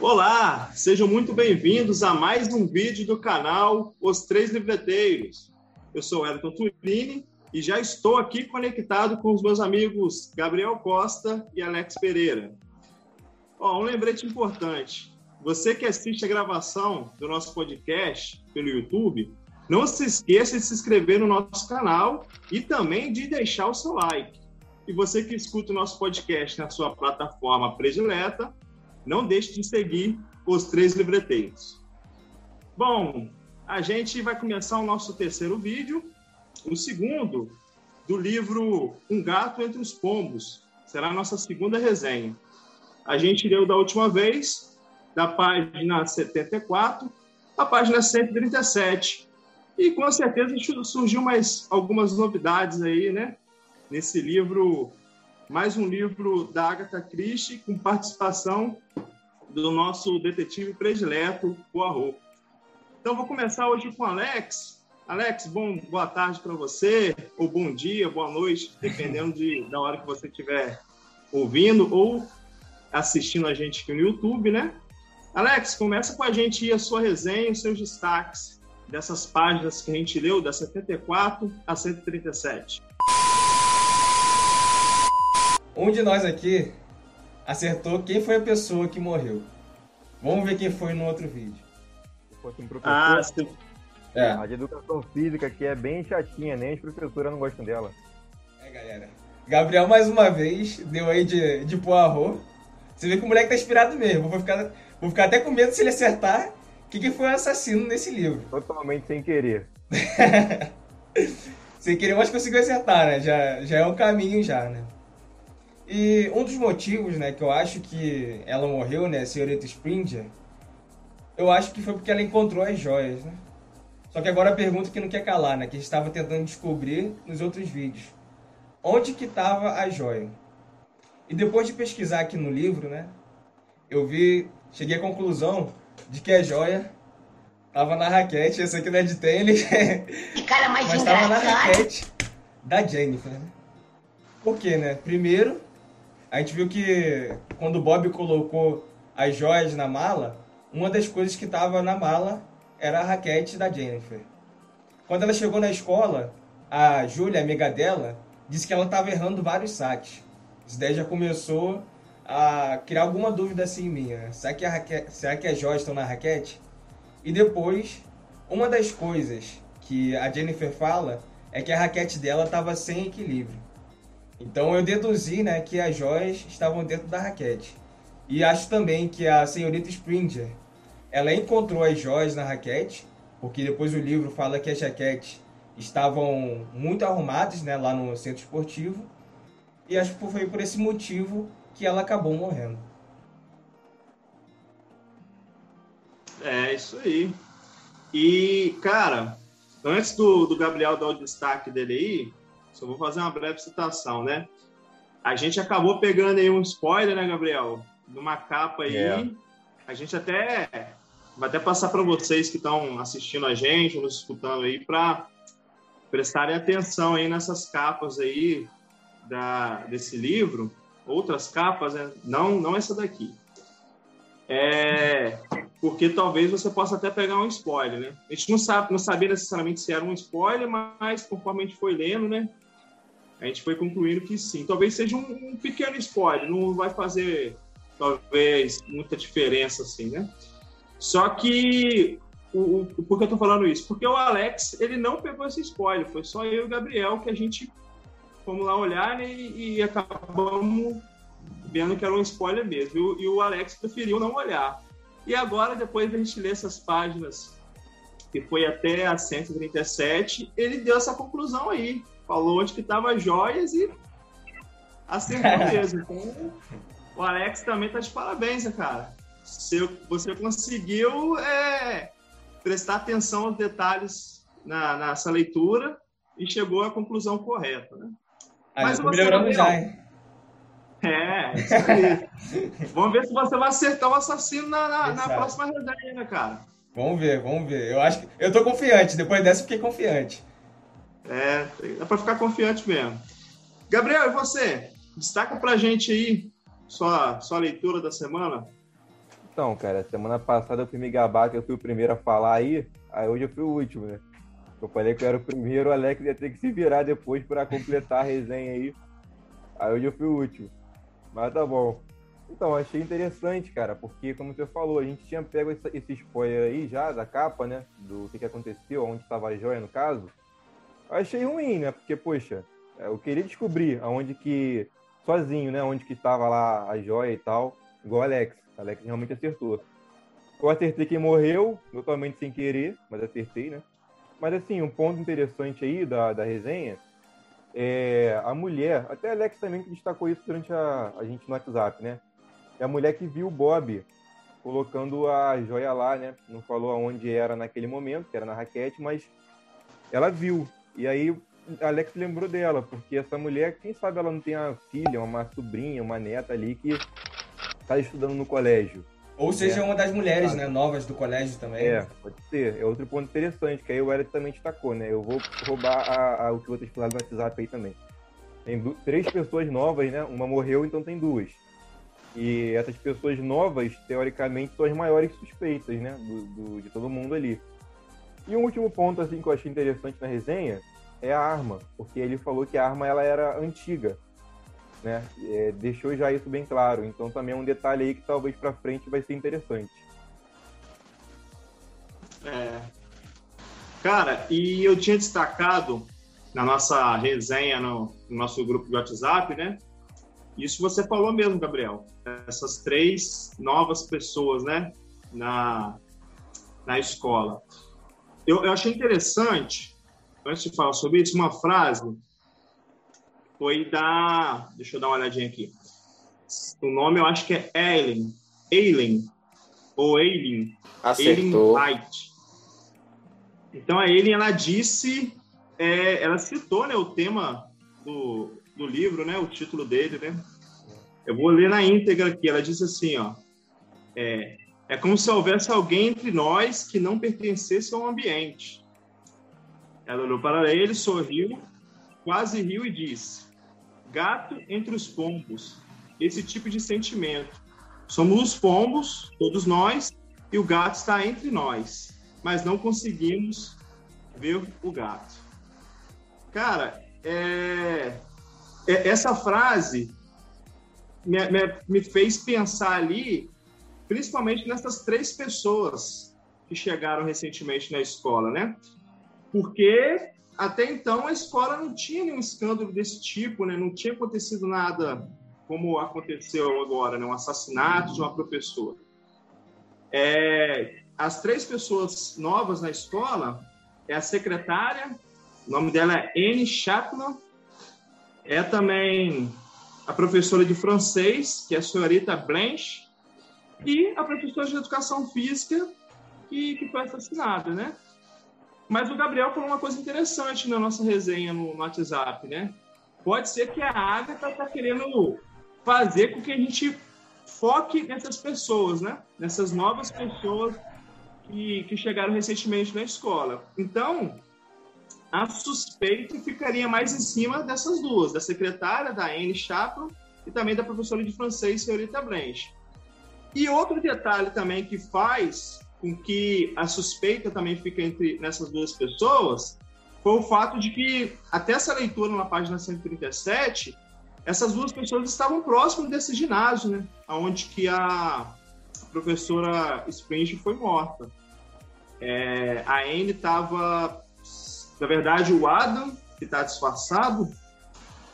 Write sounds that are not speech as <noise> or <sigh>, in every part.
Olá, sejam muito bem-vindos a mais um vídeo do canal Os Três Livreteiros. Eu sou Elton Turini e já estou aqui conectado com os meus amigos Gabriel Costa e Alex Pereira. Ó, um lembrete importante. Você que assiste a gravação do nosso podcast pelo YouTube, não se esqueça de se inscrever no nosso canal e também de deixar o seu like. E você que escuta o nosso podcast na sua plataforma predileta, não deixe de seguir os três livreteiros. Bom, a gente vai começar o nosso terceiro vídeo, o segundo do livro Um Gato Entre os Pombos. Será a nossa segunda resenha. A gente leu da última vez, da página 74 à página 137. E com certeza surgiu mais algumas novidades aí, né? Nesse livro, mais um livro da Agatha Christie, com participação do nosso detetive predileto, Poirot. Então, vou começar hoje com Alex. Alex, bom, boa tarde para você, ou bom dia, boa noite, dependendo de, da hora que você estiver ouvindo ou assistindo a gente aqui no YouTube, né? Alex, começa com a gente aí a sua resenha, os seus destaques dessas páginas que a gente leu, da 74 a 137. Um de nós aqui acertou quem foi a pessoa que morreu. Vamos ver quem foi no outro vídeo. Um Ah, se- É, a de educação física, que é bem chatinha, nem as professoras não gostam dela. é galera. Gabriel, mais uma vez, deu aí de, de Poirot. Você vê que o moleque tá inspirado mesmo. Vou ficar, vou ficar até com medo se ele acertar quem que foi o assassino nesse livro. Totalmente sem querer. <laughs> Sem querer, mas conseguiu acertar, né? Já, já é um caminho já, né? E um dos motivos, né, que eu acho que ela morreu, né, a senhorita Springer, eu acho que foi porque ela encontrou as joias, né? Só que agora a pergunta que não quer calar, né, que a gente estava tentando descobrir nos outros vídeos. Onde que estava a joia? E depois de pesquisar aqui no livro, né, eu vi, cheguei à conclusão de que a joia estava na raquete, essa aqui não é de tênis, Que cara mais mas estava na engraçado. raquete da Jennifer, né? Por quê, né? Primeiro, a gente viu que quando o Bob colocou as joias na mala, uma das coisas que estava na mala era a raquete da Jennifer. Quando ela chegou na escola, a Júlia, amiga dela, disse que ela estava errando vários saques. Isso daí já começou a criar alguma dúvida assim. Né? Será, que a raque... Será que as joias estão na raquete? E depois, uma das coisas que a Jennifer fala é que a raquete dela estava sem equilíbrio. Então eu deduzi né, que as joias estavam dentro da raquete. E acho também que a senhorita Springer ela encontrou as joias na raquete, porque depois o livro fala que as raquetes estavam muito arrumadas né, lá no centro esportivo. E acho que foi por esse motivo que ela acabou morrendo. É isso aí. E, cara, antes do, do Gabriel dar o destaque dele aí, só vou fazer uma breve citação, né? A gente acabou pegando aí um spoiler, né, Gabriel? De uma capa aí. É. A gente até vai até passar para vocês que estão assistindo a gente, nos escutando aí, para prestarem atenção aí nessas capas aí da, desse livro. Outras capas, né? Não, não essa daqui. É, porque talvez você possa até pegar um spoiler, né? A gente não sabe, não sabia necessariamente se era um spoiler, mas conforme a gente foi lendo, né? A gente foi concluindo que sim. Talvez seja um, um pequeno spoiler, não vai fazer talvez muita diferença assim, né? Só que o, o, por que eu tô falando isso? Porque o Alex, ele não pegou esse spoiler, foi só eu e o Gabriel que a gente fomos lá olhar né, e, e acabamos vendo que era um spoiler mesmo. E o, e o Alex preferiu não olhar. E agora, depois da gente ler essas páginas, que foi até a 137, ele deu essa conclusão aí. Falou onde que estavam as joias e acertou <laughs> mesmo. Então, o Alex também tá de parabéns, né, cara? Você, você conseguiu é, prestar atenção aos detalhes na, nessa leitura e chegou à conclusão correta, né? Ah, Mas Gabriel? já, hein? É, isso aí. <laughs> vamos ver se você vai acertar o assassino na, na, na próxima resenha, né, cara? Vamos ver, vamos ver. Eu acho que. Eu tô confiante. Depois dessa, fiquei confiante. É, dá pra ficar confiante mesmo. Gabriel, e você? Destaca pra gente aí sua, sua leitura da semana. Então, cara, semana passada eu fui me gabar que eu fui o primeiro a falar aí, aí hoje eu fui o último, né? Eu falei que eu era o primeiro, o Alex ia ter que se virar depois para completar a resenha aí. Aí hoje eu fui o último. Mas tá bom. Então, achei interessante, cara, porque, como você falou, a gente tinha pego esse spoiler aí já da capa, né? Do que, que aconteceu, onde estava a joia, no caso. Achei ruim, né? Porque, poxa, eu queria descobrir aonde que. Sozinho, né? Onde que estava lá a joia e tal. Igual Alex. Alex realmente acertou. Eu acertei quem morreu, totalmente sem querer, mas acertei, né? Mas, assim, um ponto interessante aí da, da resenha é a mulher, até a Alex também que destacou isso durante a, a gente no WhatsApp, né? É a mulher que viu o Bob colocando a joia lá, né? Não falou aonde era naquele momento, que era na raquete, mas ela viu. E aí Alex lembrou dela, porque essa mulher, quem sabe ela não tem uma filha, uma sobrinha, uma neta ali que está estudando no colégio. Ou seja, é. uma das mulheres, né, novas do colégio também. É, pode ser. É outro ponto interessante, que aí o Eric também destacou, né? Eu vou roubar a, a, o que vocês falaram no WhatsApp aí também. Tem três pessoas novas, né? Uma morreu, então tem duas. E essas pessoas novas, teoricamente, são as maiores suspeitas, né? Do, do, de todo mundo ali. E um último ponto, assim, que eu achei interessante na resenha é a arma. Porque ele falou que a arma, ela era antiga. Né? É, deixou já isso bem claro. Então também é um detalhe aí que talvez para frente vai ser interessante. É. Cara, e eu tinha destacado na nossa resenha no, no nosso grupo de WhatsApp, né? Isso você falou mesmo, Gabriel. Essas três novas pessoas, né? Na, na escola. Eu, eu achei interessante, antes de falar sobre isso, uma frase foi da. Deixa eu dar uma olhadinha aqui. O nome eu acho que é Eileen. Eileen. Ou Eileen. Acertou. Eileen Light. Então a Eileen, ela disse. É, ela citou né, o tema do, do livro, né, o título dele, né? Eu vou ler na íntegra aqui. Ela disse assim, ó. É, é como se houvesse alguém entre nós que não pertencesse ao ambiente. Ela olhou para ele, sorriu, quase riu e disse: gato entre os pombos, esse tipo de sentimento. Somos os pombos, todos nós, e o gato está entre nós, mas não conseguimos ver o gato. Cara, é... É, essa frase me, me, me fez pensar ali, principalmente nessas três pessoas que chegaram recentemente na escola, né? Porque até então a escola não tinha nenhum escândalo desse tipo, né? Não tinha acontecido nada como aconteceu agora, né? Um assassinato de uma professora. É, as três pessoas novas na escola é a secretária, o nome dela é Anne Chapman, é também a professora de francês, que é a senhorita Blanche, e a professora de educação física, que, que foi assassinada, né? Mas o Gabriel falou uma coisa interessante na nossa resenha no, WhatsApp, né? Pode ser que a Agatha está querendo fazer com que a gente foque nessas pessoas, né? Nessas novas pessoas que, que chegaram recentemente na escola. Então, a suspeita ficaria mais em cima dessas duas, da secretária, da Anne Chaplin, e também da professora de francês, senhorita Blanche. E outro detalhe também que faz com que a suspeita também fica entre nessas duas pessoas foi o fato de que, até essa leitura na página 137, essas duas pessoas estavam próximas desse ginásio, né? Onde que a professora Spring foi morta. É, a Anne estava... Na verdade, o Adam, que está disfarçado,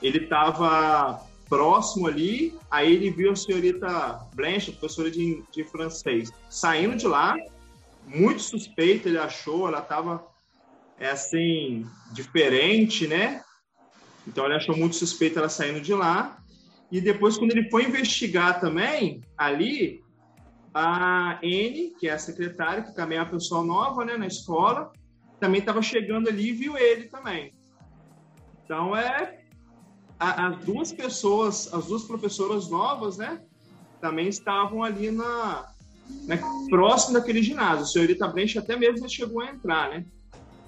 ele estava próximo ali, aí ele viu a senhorita Blanche, professora de, de francês, saindo de lá, muito suspeita, ele achou, ela estava é assim, diferente, né? Então ele achou muito suspeita ela saindo de lá. E depois, quando ele foi investigar também, ali, a N, que é a secretária, que também é uma pessoa nova né, na escola, também estava chegando ali e viu ele também. Então é a, as duas pessoas, as duas professoras novas, né, também estavam ali na, né, próximo daquele ginásio. O senhorita Brench até mesmo chegou a entrar, né?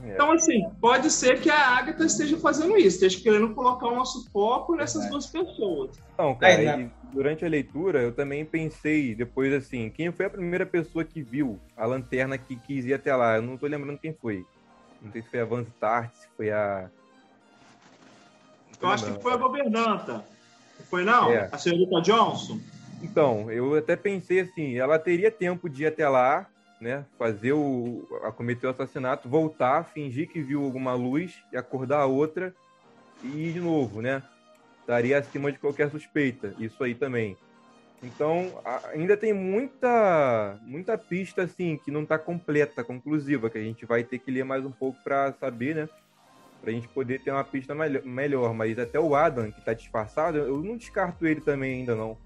É. Então, assim, pode ser que a Agatha esteja fazendo isso, esteja querendo colocar o nosso foco nessas é. duas pessoas. Não, cara, é, né? durante a leitura eu também pensei depois assim, quem foi a primeira pessoa que viu a lanterna que quis ir até lá? Eu não tô lembrando quem foi. Não sei se foi a Van Start, se foi a. Eu acho que foi a governanta. Foi não? É. A senhorita Johnson? Então, eu até pensei assim, ela teria tempo de ir até lá, né, fazer o, a cometer o assassinato, voltar, fingir que viu alguma luz e acordar a outra e ir de novo, né? Estaria acima de qualquer suspeita, isso aí também. Então, ainda tem muita muita pista assim que não está completa, conclusiva, que a gente vai ter que ler mais um pouco para saber, né? Pra gente poder ter uma pista melhor, mas até o Adam, que está disfarçado, eu não descarto ele também ainda não.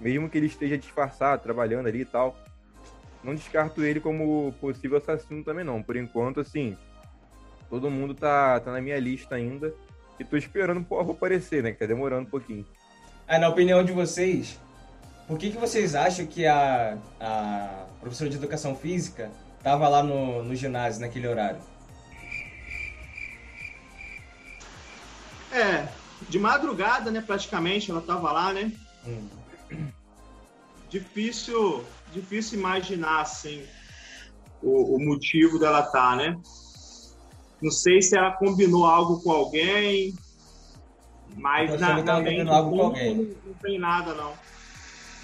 Mesmo que ele esteja disfarçado, trabalhando ali e tal não descarto ele como possível assassino também não. Por enquanto, assim, todo mundo tá, tá na minha lista ainda. E tô esperando o Poirot aparecer, né? Que tá demorando um pouquinho. É, na opinião de vocês, por que, que vocês acham que a, a professora de educação física tava lá no, no ginásio naquele horário? É, de madrugada, né, praticamente, ela tava lá, né? Hum. Difícil difícil imaginar assim o, o motivo dela estar, tá, né? Não sei se ela combinou algo com alguém, mas na, na mente algo com alguém. Não, não tem nada não.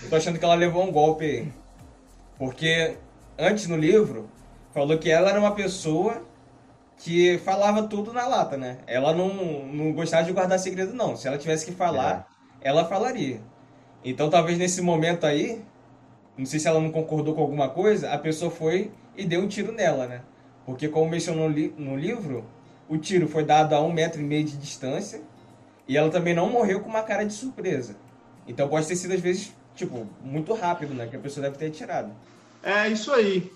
Eu tô achando que ela levou um golpe, porque antes no livro falou que ela era uma pessoa que falava tudo na lata, né? Ela não, não gostava de guardar segredo, não. Se ela tivesse que falar, é. ela falaria. Então talvez nesse momento aí não sei se ela não concordou com alguma coisa, a pessoa foi e deu um tiro nela, né? Porque, como mencionou no livro, o tiro foi dado a um metro e meio de distância e ela também não morreu com uma cara de surpresa. Então pode ter sido, às vezes, tipo, muito rápido, né? Que a pessoa deve ter atirado. É isso aí.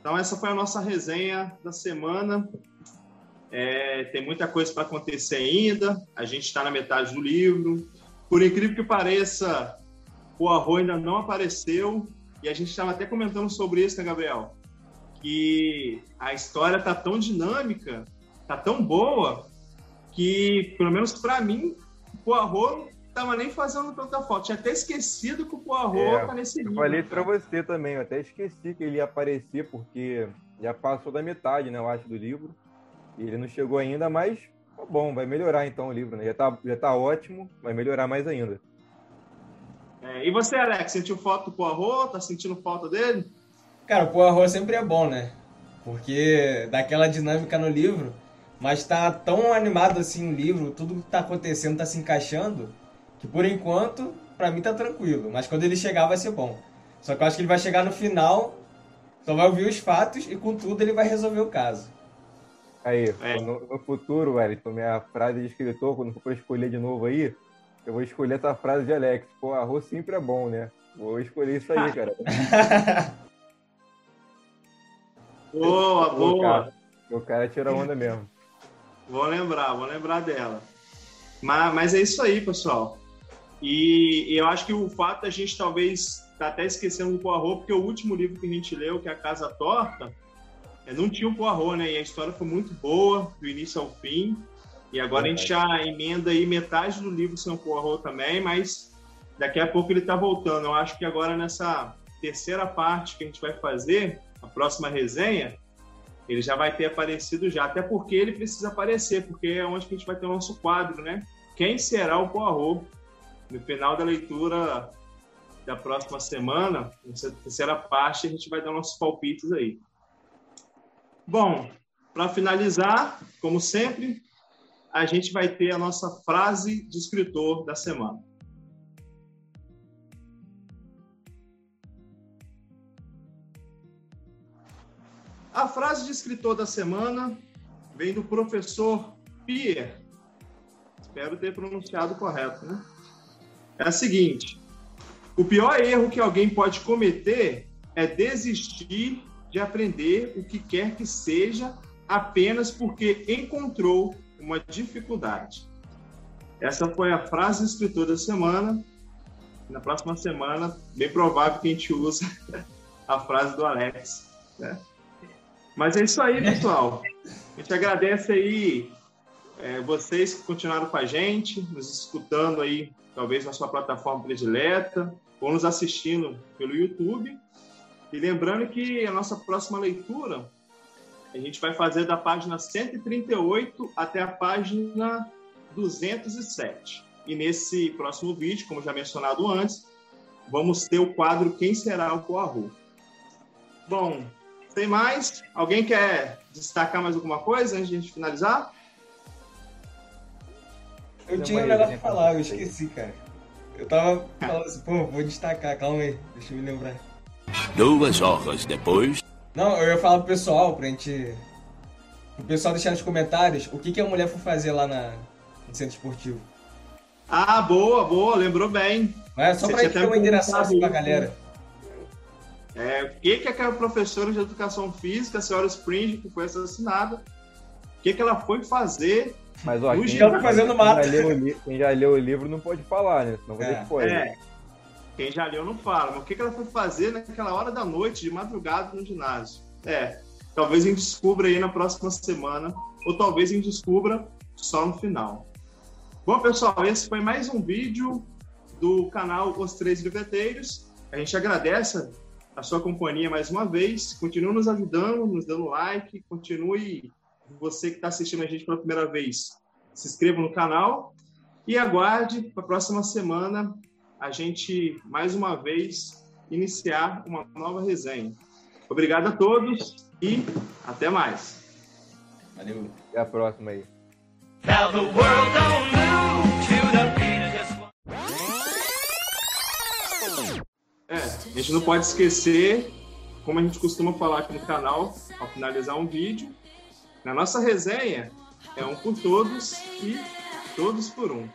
Então, essa foi a nossa resenha da semana. É, tem muita coisa para acontecer ainda. A gente está na metade do livro. Por incrível que pareça, o Arro ainda não apareceu e a gente estava até comentando sobre isso, né, Gabriel? Que a história tá tão dinâmica, tá tão boa, que, pelo menos para mim, o Poirot não tava nem fazendo tanta falta. Tinha até esquecido que o Poirot é, tá nesse livro. Eu falei para você também, eu até esqueci que ele ia aparecer, porque já passou da metade, né, eu acho, do livro. E ele não chegou ainda, mas tá bom, vai melhorar então o livro, né? Já tá, já tá ótimo, vai melhorar mais ainda. É, e você, Alex, sentiu falta do Poirot? Tá sentindo falta dele? Cara, o Poirot sempre é bom, né? Porque dá aquela dinâmica no livro, mas tá tão animado assim o livro, tudo que tá acontecendo tá se encaixando, que por enquanto, para mim tá tranquilo. Mas quando ele chegar vai ser bom. Só que eu acho que ele vai chegar no final, só vai ouvir os fatos e com tudo ele vai resolver o caso. Aí, é. no, no, futuro, Wellington, minha frase de escritor, quando for pra escolher de novo aí, eu vou escolher essa frase de Alex. Pô, arroz sempre é bom, né? Vou escolher isso aí, cara. <laughs> boa, boa. O cara, o cara tira onda mesmo. Vou lembrar, vou lembrar dela. Mas, mas é isso aí, pessoal. E, e, eu acho que o fato da gente talvez tá até esquecendo do Poirot, porque o último livro que a gente leu, que é A Casa Torta, não tinha o Poirot, né? E a história foi muito boa, do início ao fim. E agora a gente já emenda aí metade do livro sem o Poirot também, mas daqui a pouco ele está voltando. Eu acho que agora nessa terceira parte que a gente vai fazer, a próxima resenha, ele já vai ter aparecido já. Até porque ele precisa aparecer, porque é onde que a gente vai ter o nosso quadro, né? Quem será o Poirot? No final da leitura da próxima semana, nessa terceira parte, a gente vai dar nossos palpites aí. Bom, para finalizar, como sempre, a gente vai ter a nossa frase de escritor da semana. A frase de escritor da semana vem do professor Pierre. Espero ter pronunciado correto, né? É a seguinte: o pior erro que alguém pode cometer é desistir de aprender o que quer que seja apenas porque encontrou uma dificuldade. Essa foi a frase escritor da semana. Na próxima semana, bem provável que a gente use <laughs> a frase do Alex. Né? Mas é isso aí, pessoal. A gente agradece aí é, vocês que continuaram com a gente, nos escutando aí, talvez na sua plataforma predileta, ou nos assistindo pelo YouTube. E lembrando que a nossa próxima leitura a gente vai fazer da página 138 até a página 207. E nesse próximo vídeo, como já mencionado antes, vamos ter o quadro Quem Será o Poirot. Bom, sem mais, alguém quer destacar mais alguma coisa antes de a gente finalizar? Eu tinha um negócio pra falar, eu esqueci, cara. Eu tava falando assim, pô, vou destacar, calma aí, deixa eu me lembrar. Duas horas depois. Não, eu ia falar pro pessoal, pra gente. O pessoal deixar nos comentários o que, que a mulher foi fazer lá na, no centro esportivo. Ah, boa, boa, lembrou bem. Mas é só Você pra gente ter uma interação assim pra comentado galera. É, o que, que aquela professora de educação física, a senhora Spring, que foi assassinada, o que, que ela foi fazer? Mas, ó, quem, tá fazendo quem mato. já leu quem já leu o livro não pode falar, né? Senão vai É. ter spoiler. É, quem já leu não fala, mas o que, ela foi fazer naquela hora da noite, de madrugada, no ginásio? É, talvez a gente descubra aí na próxima semana, ou talvez a gente descubra só no final. Bom, pessoal, esse foi mais um vídeo do canal Os Três Livreteiros. A gente agradece a sua companhia mais uma vez. Continue nos ajudando, nos dando like. Continue, você que está assistindo a gente pela primeira vez, se inscreva no canal. E aguarde para a próxima semana a gente, mais uma vez, iniciar uma nova resenha. Obrigado a todos e até mais. Valeu. Até a próxima aí. É, a gente não pode esquecer, como a gente costuma falar aqui no canal, ao finalizar um vídeo, na nossa resenha é um por todos e todos por um.